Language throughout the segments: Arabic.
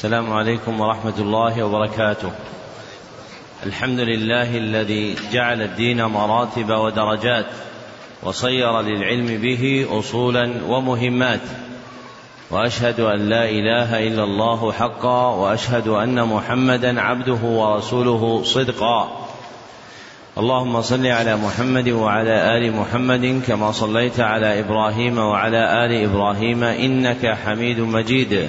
السلام عليكم ورحمة الله وبركاته. الحمد لله الذي جعل الدين مراتب ودرجات وصير للعلم به أصولا ومهمات. وأشهد أن لا إله إلا الله حقا وأشهد أن محمدا عبده ورسوله صدقا. اللهم صل على محمد وعلى آل محمد كما صليت على إبراهيم وعلى آل إبراهيم إنك حميد مجيد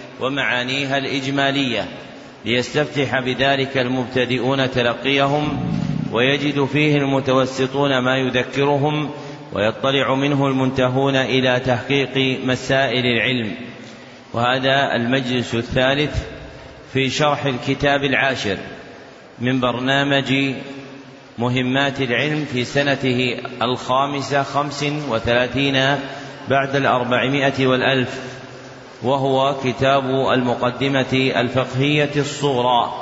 ومعانيها الإجمالية ليستفتح بذلك المبتدئون تلقيهم ويجد فيه المتوسطون ما يذكرهم ويطلع منه المنتهون إلى تحقيق مسائل العلم. وهذا المجلس الثالث في شرح الكتاب العاشر من برنامج مهمات العلم في سنته الخامسة خمس وثلاثين بعد الأربعمائة والألف. وهو كتاب المقدمة الفقهية الصغرى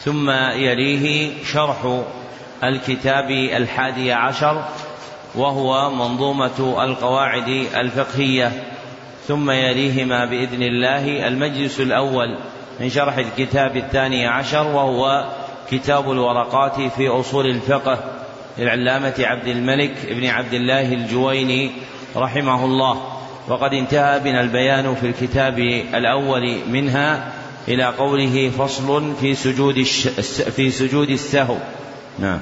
ثم يليه شرح الكتاب الحادي عشر وهو منظومة القواعد الفقهية ثم يليهما بإذن الله المجلس الأول من شرح الكتاب الثاني عشر وهو كتاب الورقات في أصول الفقه للعلامة عبد الملك بن عبد الله الجويني رحمه الله. وقد انتهى بنا البيان في الكتاب الأول منها إلى قوله فصل في سجود في سجود السهو. نعم.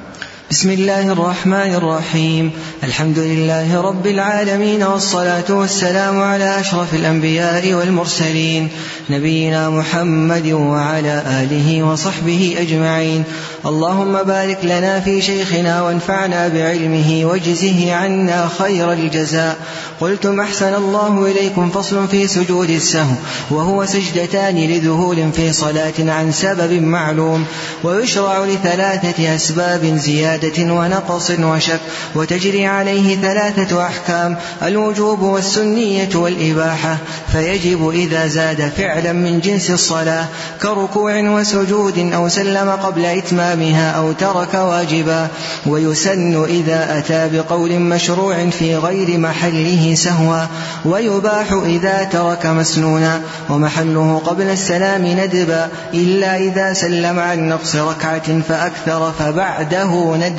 بسم الله الرحمن الرحيم. الحمد لله رب العالمين والصلاة والسلام على أشرف الأنبياء والمرسلين نبينا محمد وعلى آله وصحبه أجمعين. اللهم بارك لنا في شيخنا وانفعنا بعلمه واجزه عنا خير الجزاء. قلتم أحسن الله إليكم فصل في سجود السهو وهو سجدتان لذهول في صلاة عن سبب معلوم ويشرع لثلاثة أسباب زيادة ونقص وشك وتجري عليه ثلاثة أحكام الوجوب والسنية والإباحة. فيجب إذا زاد فعلا من جنس الصلاة كركوع وسجود أو سلم قبل إتمامها أو ترك واجبا. ويسن إذا أتى بقول مشروع في غير محله سهوا. ويباح إذا ترك مسنونا. ومحله قبل السلام ندبا إلا إذا سلم عن نقص ركعة فأكثر فبعده ندبا.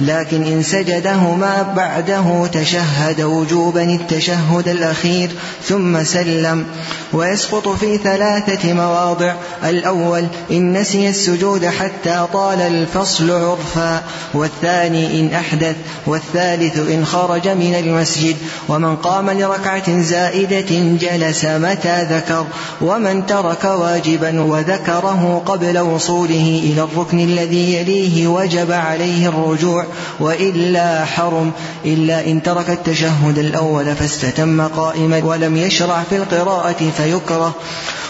لكن إن سجدهما بعده تشهد وجوبا التشهد الأخير ثم سلم. ويسقط في ثلاثة مواضع. الأول إن نسي السجود حتى طال الفصل عرفا. والثاني إن أحدث. والثالث إن خرج من المسجد. ومن قام لركعة زائدة جلس متى ذكر. ومن ترك واجبا وذكره قبل وصوله إلى الركن الذي يليه وجب عليه الرجوع وإلا حرم إلا إن ترك التشهد الأول فاستتم قائما ولم يشرع في القراءة فيكره.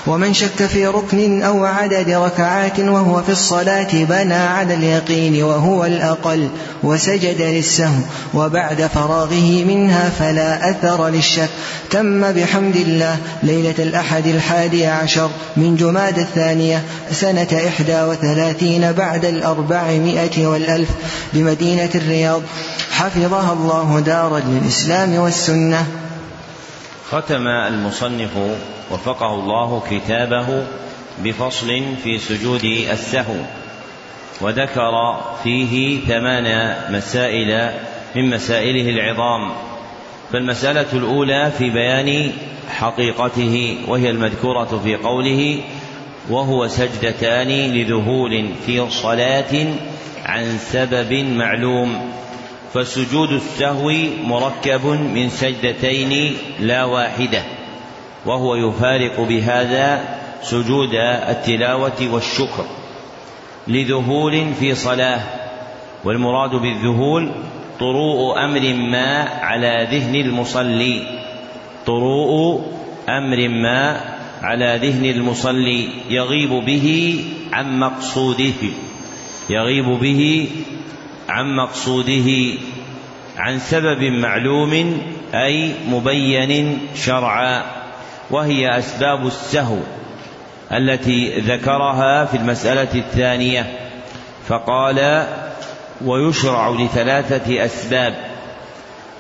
ومن شك في ركن أو عدد ركعات وهو في الصلاة بنى على اليقين وهو الأقل وسجد للسهو وبعد فراغه منها فلا أثر للشك. تم بحمد الله ليلة الأحد الحادي عشر من جماد الثانية سنة إحدى وثلاثين بعد الأربعمائة والألف بمدينة الرياض. حفظها الله دارا للإسلام والسنة. ختم المصنف وفقه الله كتابه بفصل في سجود السهو وذكر فيه ثمان مسائل من مسائله العظام. فالمسألة الأولى في بيان حقيقته وهي المذكورة في قوله وهو سجدتان لذهول في صلاة عن سبب معلوم فسجود السهو مركب من سجدتين لا واحدة وهو يفارق بهذا سجود التلاوة والشكر لذهول في صلاة والمراد بالذهول طروء أمر ما على ذهن المصلي طروء أمر ما على ذهن المصلي يغيب به عن مقصوده يغيب به عن مقصوده عن سبب معلوم أي مبين شرعا وهي أسباب السهو التي ذكرها في المسألة الثانية. فقال ويشرع لثلاثة أسباب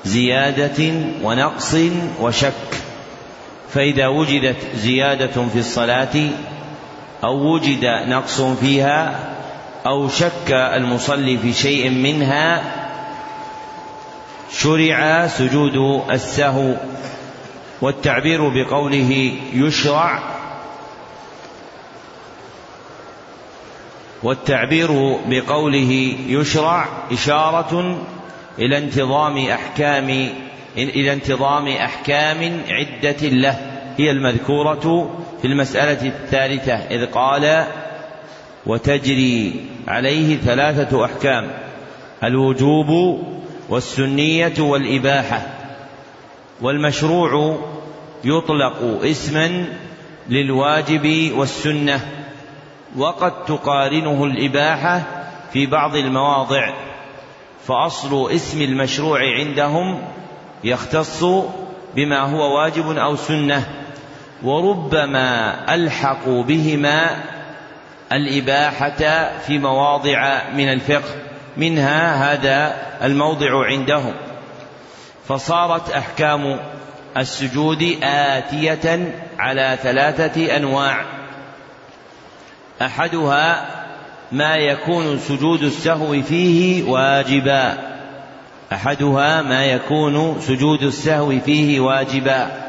زيادة ونقص وشك. فإذا وجدت زيادة في الصلاة أو وجد نقص فيها أو شك المصلي في شيء منها شرع سجود السهو والتعبير بقوله يشرع والتعبير بقوله يشرع إشارة إلى انتظام أحكام إلى انتظام أحكام عدة له هي المذكورة في المسألة الثالثة إذ قال وتجري عليه ثلاثة أحكام الوجوب والسنية والإباحة. والمشروع يطلق اسما للواجب والسنة وقد تقارنه الإباحة في بعض المواضع. فأصل اسم المشروع عندهم يختص بما هو واجب أو سنة وربما ألحقوا بهما الإباحة في مواضع من الفقه منها هذا الموضع عندهم. فصارت أحكام السجود آتية على ثلاثة أنواع. أحدها ما يكون سجود السهو فيه واجبا. أحدها ما يكون سجود السهو فيه واجبا.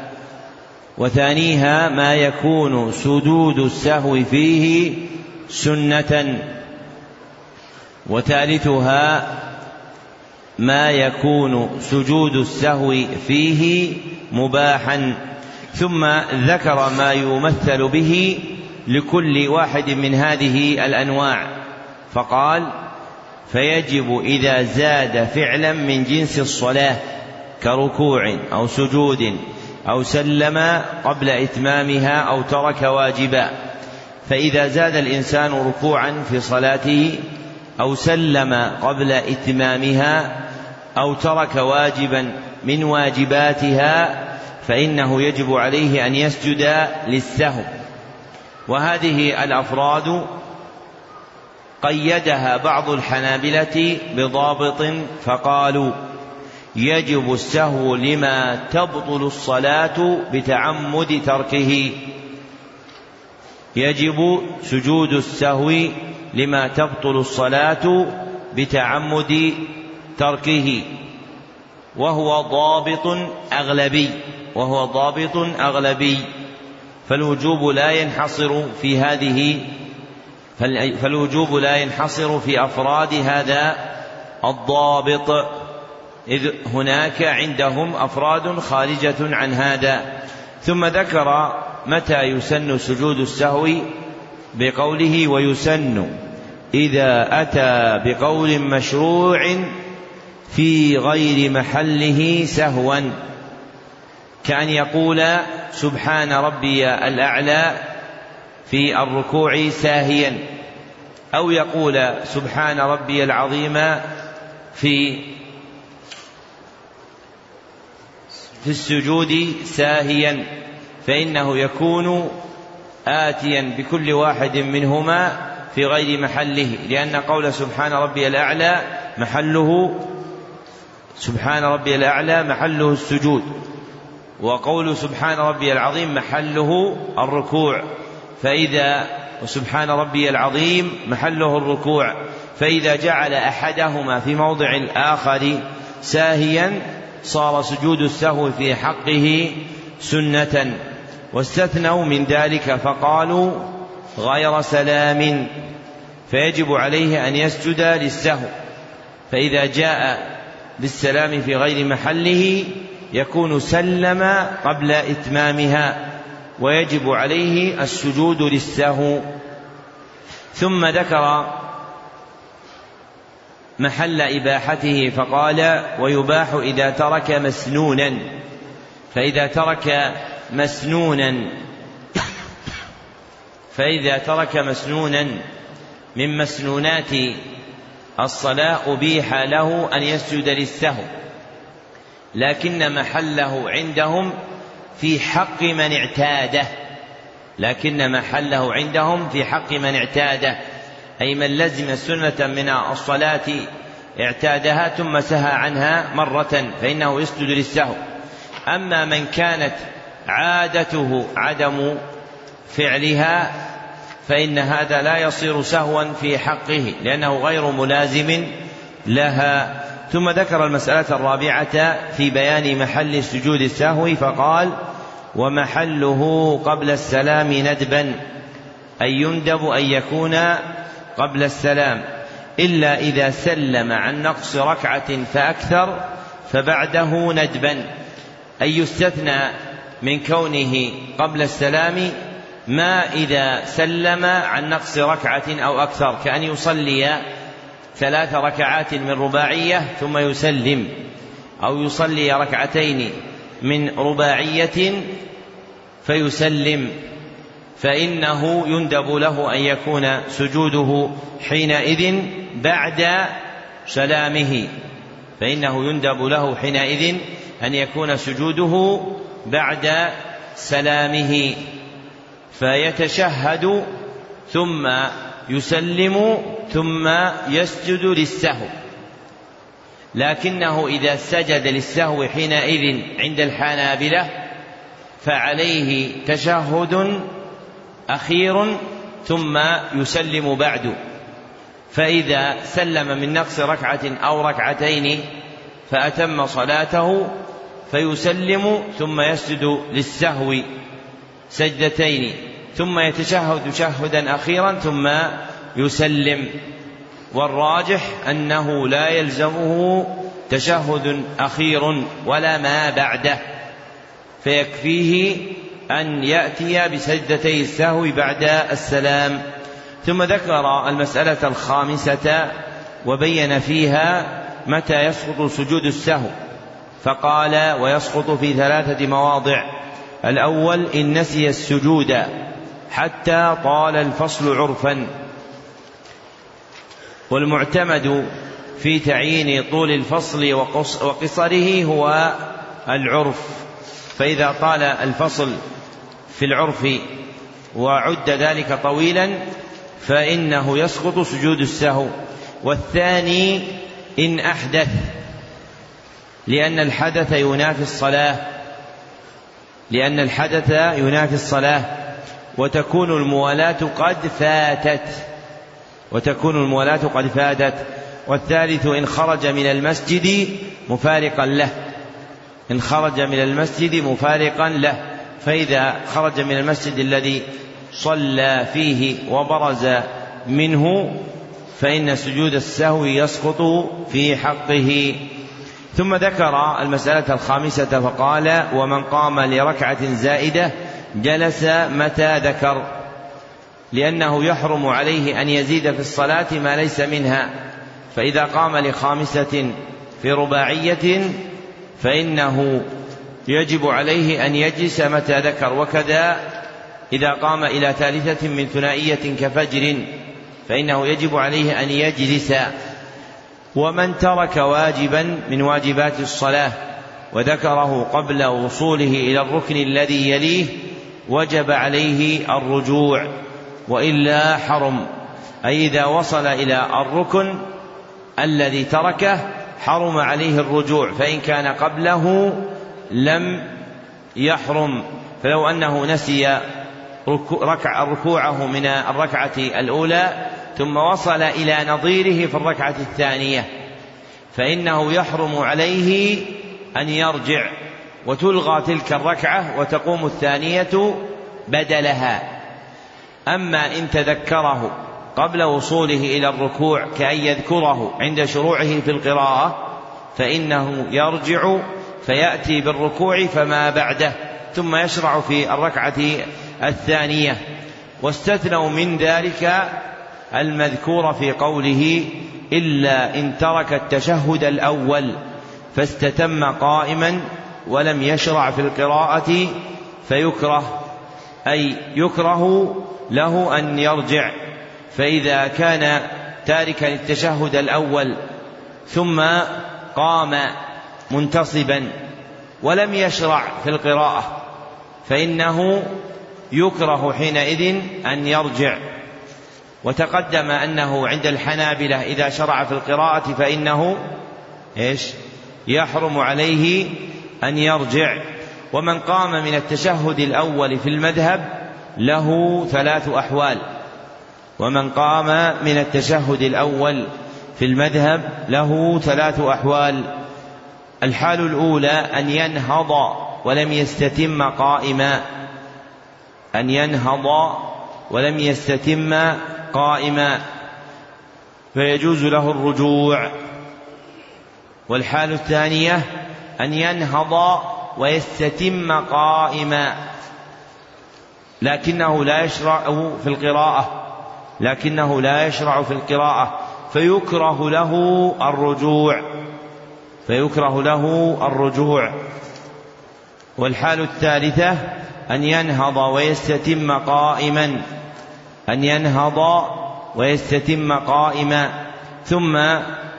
وثانيها ما يكون سجود السهو فيه سنة وثالثها ما يكون سجود السهو فيه مباحا ثم ذكر ما يمثل به لكل واحد من هذه الأنواع فقال فيجب إذا زاد فعلا من جنس الصلاة كركوع أو سجود أو سلم قبل إتمامها أو ترك واجبا. فإذا زاد الإنسان ركوعا في صلاته أو سلم قبل إتمامها أو ترك واجبا من واجباتها فإنه يجب عليه أن يسجد للسهو. وهذه الأفراد قيدها بعض الحنابلة بضابط فقالوا يجب السهو لما تبطل الصلاة بتعمد تركه. يجب سجود السهو لما تبطل الصلاة بتعمد تركه. وهو ضابط أغلبي وهو ضابط أغلبي. فالوجوب لا ينحصر في هذه فالوجوب لا ينحصر في أفراد هذا الضابط. إذ هناك عندهم أفراد خارجة عن هذا. ثم ذكر متى يسن سجود السهو بقوله ويسن؟ إذا أتى بقول مشروع في غير محله سهوا. كأن يقول سبحان ربي الأعلى في الركوع ساهيا. أو يقول سبحان ربي العظيم في في السجود ساهيا. فإنه يكون آتيا بكل واحد منهما في غير محله لأن قول سبحان ربي الأعلى محله سبحان ربي الأعلى محله السجود وقول سبحان ربي العظيم محله الركوع فإذا وسبحان ربي العظيم محله الركوع فإذا جعل أحدهما في موضع الآخر ساهيا صار سجود السهو في حقه سنة. واستثنوا من ذلك فقالوا غير سلام فيجب عليه أن يسجد للسهو. فإذا جاء بالسلام في غير محله يكون سلم قبل إتمامها ويجب عليه السجود للسهو. ثم ذكر محل إباحته فقال ويباح إذا ترك مسنونا. فإذا ترك مسنونا. فإذا ترك مسنونا من مسنونات الصلاة أبيح له أن يسجد للسهو. لكن محله عندهم في حق من اعتاده. لكن محله عندهم في حق من اعتاده. أي من لزم سنة من الصلاة اعتادها ثم سهى عنها مرة فإنه يسجد للسهو. أما من كانت عادته عدم فعلها فإن هذا لا يصير سهوا في حقه لأنه غير ملازم لها. ثم ذكر المسألة الرابعة في بيان محل سجود السهو فقال ومحله قبل السلام ندبا أي يندب أن يكون قبل السلام إلا إذا سلم عن نقص ركعة فأكثر فبعده ندبا أي يستثنى من كونه قبل السلام ما إذا سلم عن نقص ركعة أو أكثر كأن يصلي ثلاث ركعات من رباعية ثم يسلم أو يصلي ركعتين من رباعية فيسلم. فإنه يندب له أن يكون سجوده حينئذ بعد سلامه. فإنه يندب له حينئذ أن يكون سجوده بعد سلامه فيتشهد ثم يسلم ثم يسجد للسهو. لكنه إذا سجد للسهو حينئذ عند الحنابلة فعليه تشهد أخير ثم يسلم بعد. فإذا سلم من نقص ركعة أو ركعتين فأتم صلاته فيسلم ثم يسجد للسهو سجدتين ثم يتشهد تشهدا أخيرا ثم يسلم. والراجح أنه لا يلزمه تشهد أخير ولا ما بعده. فيكفيه أن يأتي بسجدتي السهو بعد السلام. ثم ذكر المسألة الخامسة وبين فيها متى يسقط سجود السهو. فقال ويسقط في ثلاثة مواضع. الأول إن نسي السجود حتى طال الفصل عرفا. والمعتمد في تعيين طول الفصل وقصره هو العرف. فإذا طال الفصل في العرف وعد ذلك طويلا فإنه يسقط سجود السهو. والثاني إن أحدث لأن الحدث ينافي الصلاة. لأن الحدث ينافي الصلاة. وتكون الموالاة قد فاتت. وتكون الموالاة قد فاتت. والثالث إن خرج من المسجد مفارقا له. إن خرج من المسجد مفارقا له. فإذا خرج من المسجد الذي صلى فيه وبرز منه فإن سجود السهو يسقط في حقه. ثم ذكر المسألة الخامسة فقال ومن قام لركعة زائدة جلس متى ذكر؟ لأنه يحرم عليه أن يزيد في الصلاة ما ليس منها. فإذا قام لخامسة في رباعية فإنه يجب عليه أن يجلس متى ذكر. وكذا إذا قام إلى ثالثة من ثنائية كفجر فإنه يجب عليه أن يجلس. ومن ترك واجبا من واجبات الصلاة وذكره قبل وصوله إلى الركن الذي يليه وجب عليه الرجوع وإلا حرم. أي إذا وصل إلى الركن الذي تركه حرم عليه الرجوع فإن كان قبله لم يحرم. فلو أنه نسي ركع ركوعه من الركعة الأولى ثم وصل إلى نظيره في الركعة الثانية. فإنه يحرم عليه أن يرجع وتلغى تلك الركعة وتقوم الثانية بدلها. أما إن تذكره قبل وصوله إلى الركوع كأن يذكره عند شروعه في القراءة فإنه يرجع فيأتي بالركوع فما بعده ثم يشرع في الركعة الثانية. واستثنوا من ذلك المذكور في قوله إلا إن ترك التشهد الأول فاستتم قائما ولم يشرع في القراءة فيكره أي يكره له أن يرجع فإذا كان تاركا التشهد الأول ثم قام منتصبا ولم يشرع في القراءة فإنه يكره حينئذ أن يرجع. وتقدم أنه عند الحنابلة إذا شرع في القراءة فإنه إيش؟ يحرم عليه أن يرجع. ومن قام من التشهد الأول في المذهب له ثلاث أحوال. ومن قام من التشهد الأول في المذهب له ثلاث أحوال. الحال الأولى أن ينهض ولم يستتم قائما. أن ينهض ولم يستتم قائما فيجوز له الرجوع. والحال الثانية أن ينهض ويستتم قائما لكنه لا يشرع في القراءة لكنه لا يشرع في القراءة فيكره له الرجوع فيكره له الرجوع. والحال الثالثة أن ينهض ويستتم قائما. أن ينهض ويستتم قائما ثم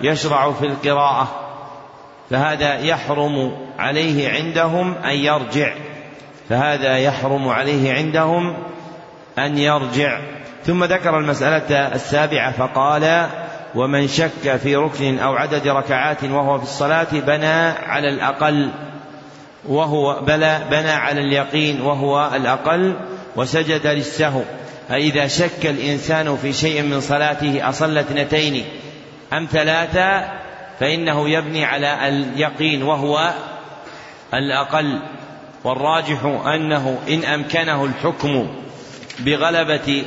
يشرع في القراءة. فهذا يحرم عليه عندهم أن يرجع. فهذا يحرم عليه عندهم أن يرجع. ثم ذكر المسألة السابعة فقال ومن شك في ركن أو عدد ركعات وهو في الصلاة بنى على الأقل وهو بلى بنى على اليقين وهو الأقل وسجد للسهو. فإذا شك الإنسان في شيء من صلاته أصلى اثنتين أم ثلاثة فإنه يبني على اليقين وهو الأقل. والراجح أنه إن أمكنه الحكم بغلبة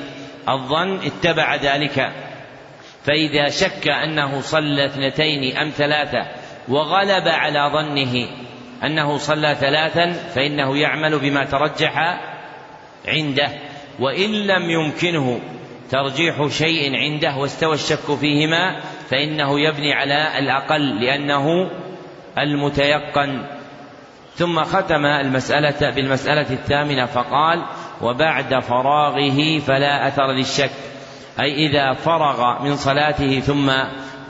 الظن اتبع ذلك. فإذا شك أنه صلى اثنتين أم ثلاثة وغلب على ظنه أنه صلى ثلاثا فإنه يعمل بما ترجح عنده. وإن لم يمكنه ترجيح شيء عنده واستوى الشك فيهما فإنه يبني على الأقل لأنه المتيقن. ثم ختم المسألة بالمسألة الثامنة فقال وبعد فراغه فلا أثر للشك. أي إذا فرغ من صلاته ثم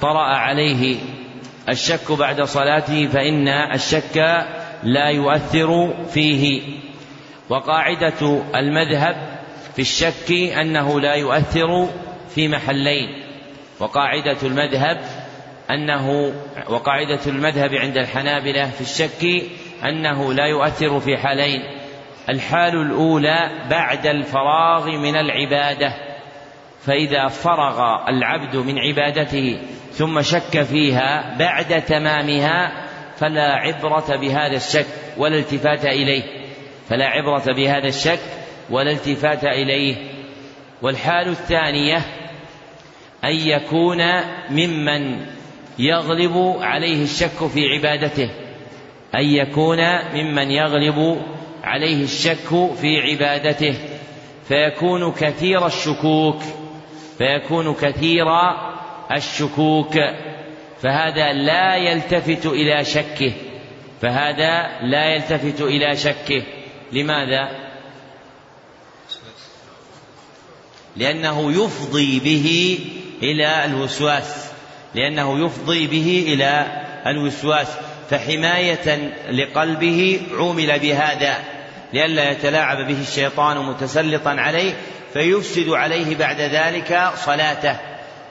طرأ عليه الشك بعد صلاته فإن الشك لا يؤثر فيه. وقاعدة المذهب في الشك أنه لا يؤثر في محلين. وقاعدة المذهب أنه وقاعدة المذهب عند الحنابلة في الشك أنه لا يؤثر في حالين. الحال الأولى بعد الفراغ من العبادة. فإذا فرغ العبد من عبادته ثم شك فيها بعد تمامها فلا عبرة بهذا الشك ولا التفات إليه. فلا عبرة بهذا الشك ولا التفات إليه. والحال الثانية أن يكون ممن يغلب عليه الشك في عبادته. أن يكون ممن يغلب عليه الشك في عبادته. فيكون كثير الشكوك. فيكون كثير الشكوك. فهذا لا يلتفت إلى شكه. فهذا لا يلتفت إلى شكه. لماذا؟ لأنه يفضي به إلى الوسواس لأنه يفضي به إلى الوسواس فحماية لقلبه عومل بهذا لئلا يتلاعب به الشيطان متسلطا عليه فيفسد عليه بعد ذلك صلاته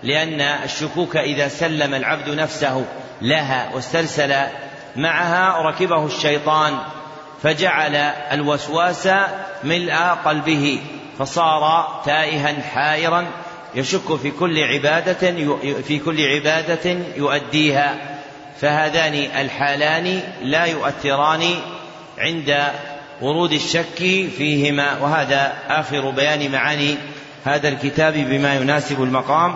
لأن الشكوك إذا سلم العبد نفسه لها واسترسل معها ركبه الشيطان فجعل الوسواس ملء قلبه. فصار تائها حائرا يشك في كل عبادة في كل عبادة يؤديها. فهذان الحالان لا يؤثران عند ورود الشك فيهما. وهذا آخر بيان معاني هذا الكتاب بما يناسب المقام.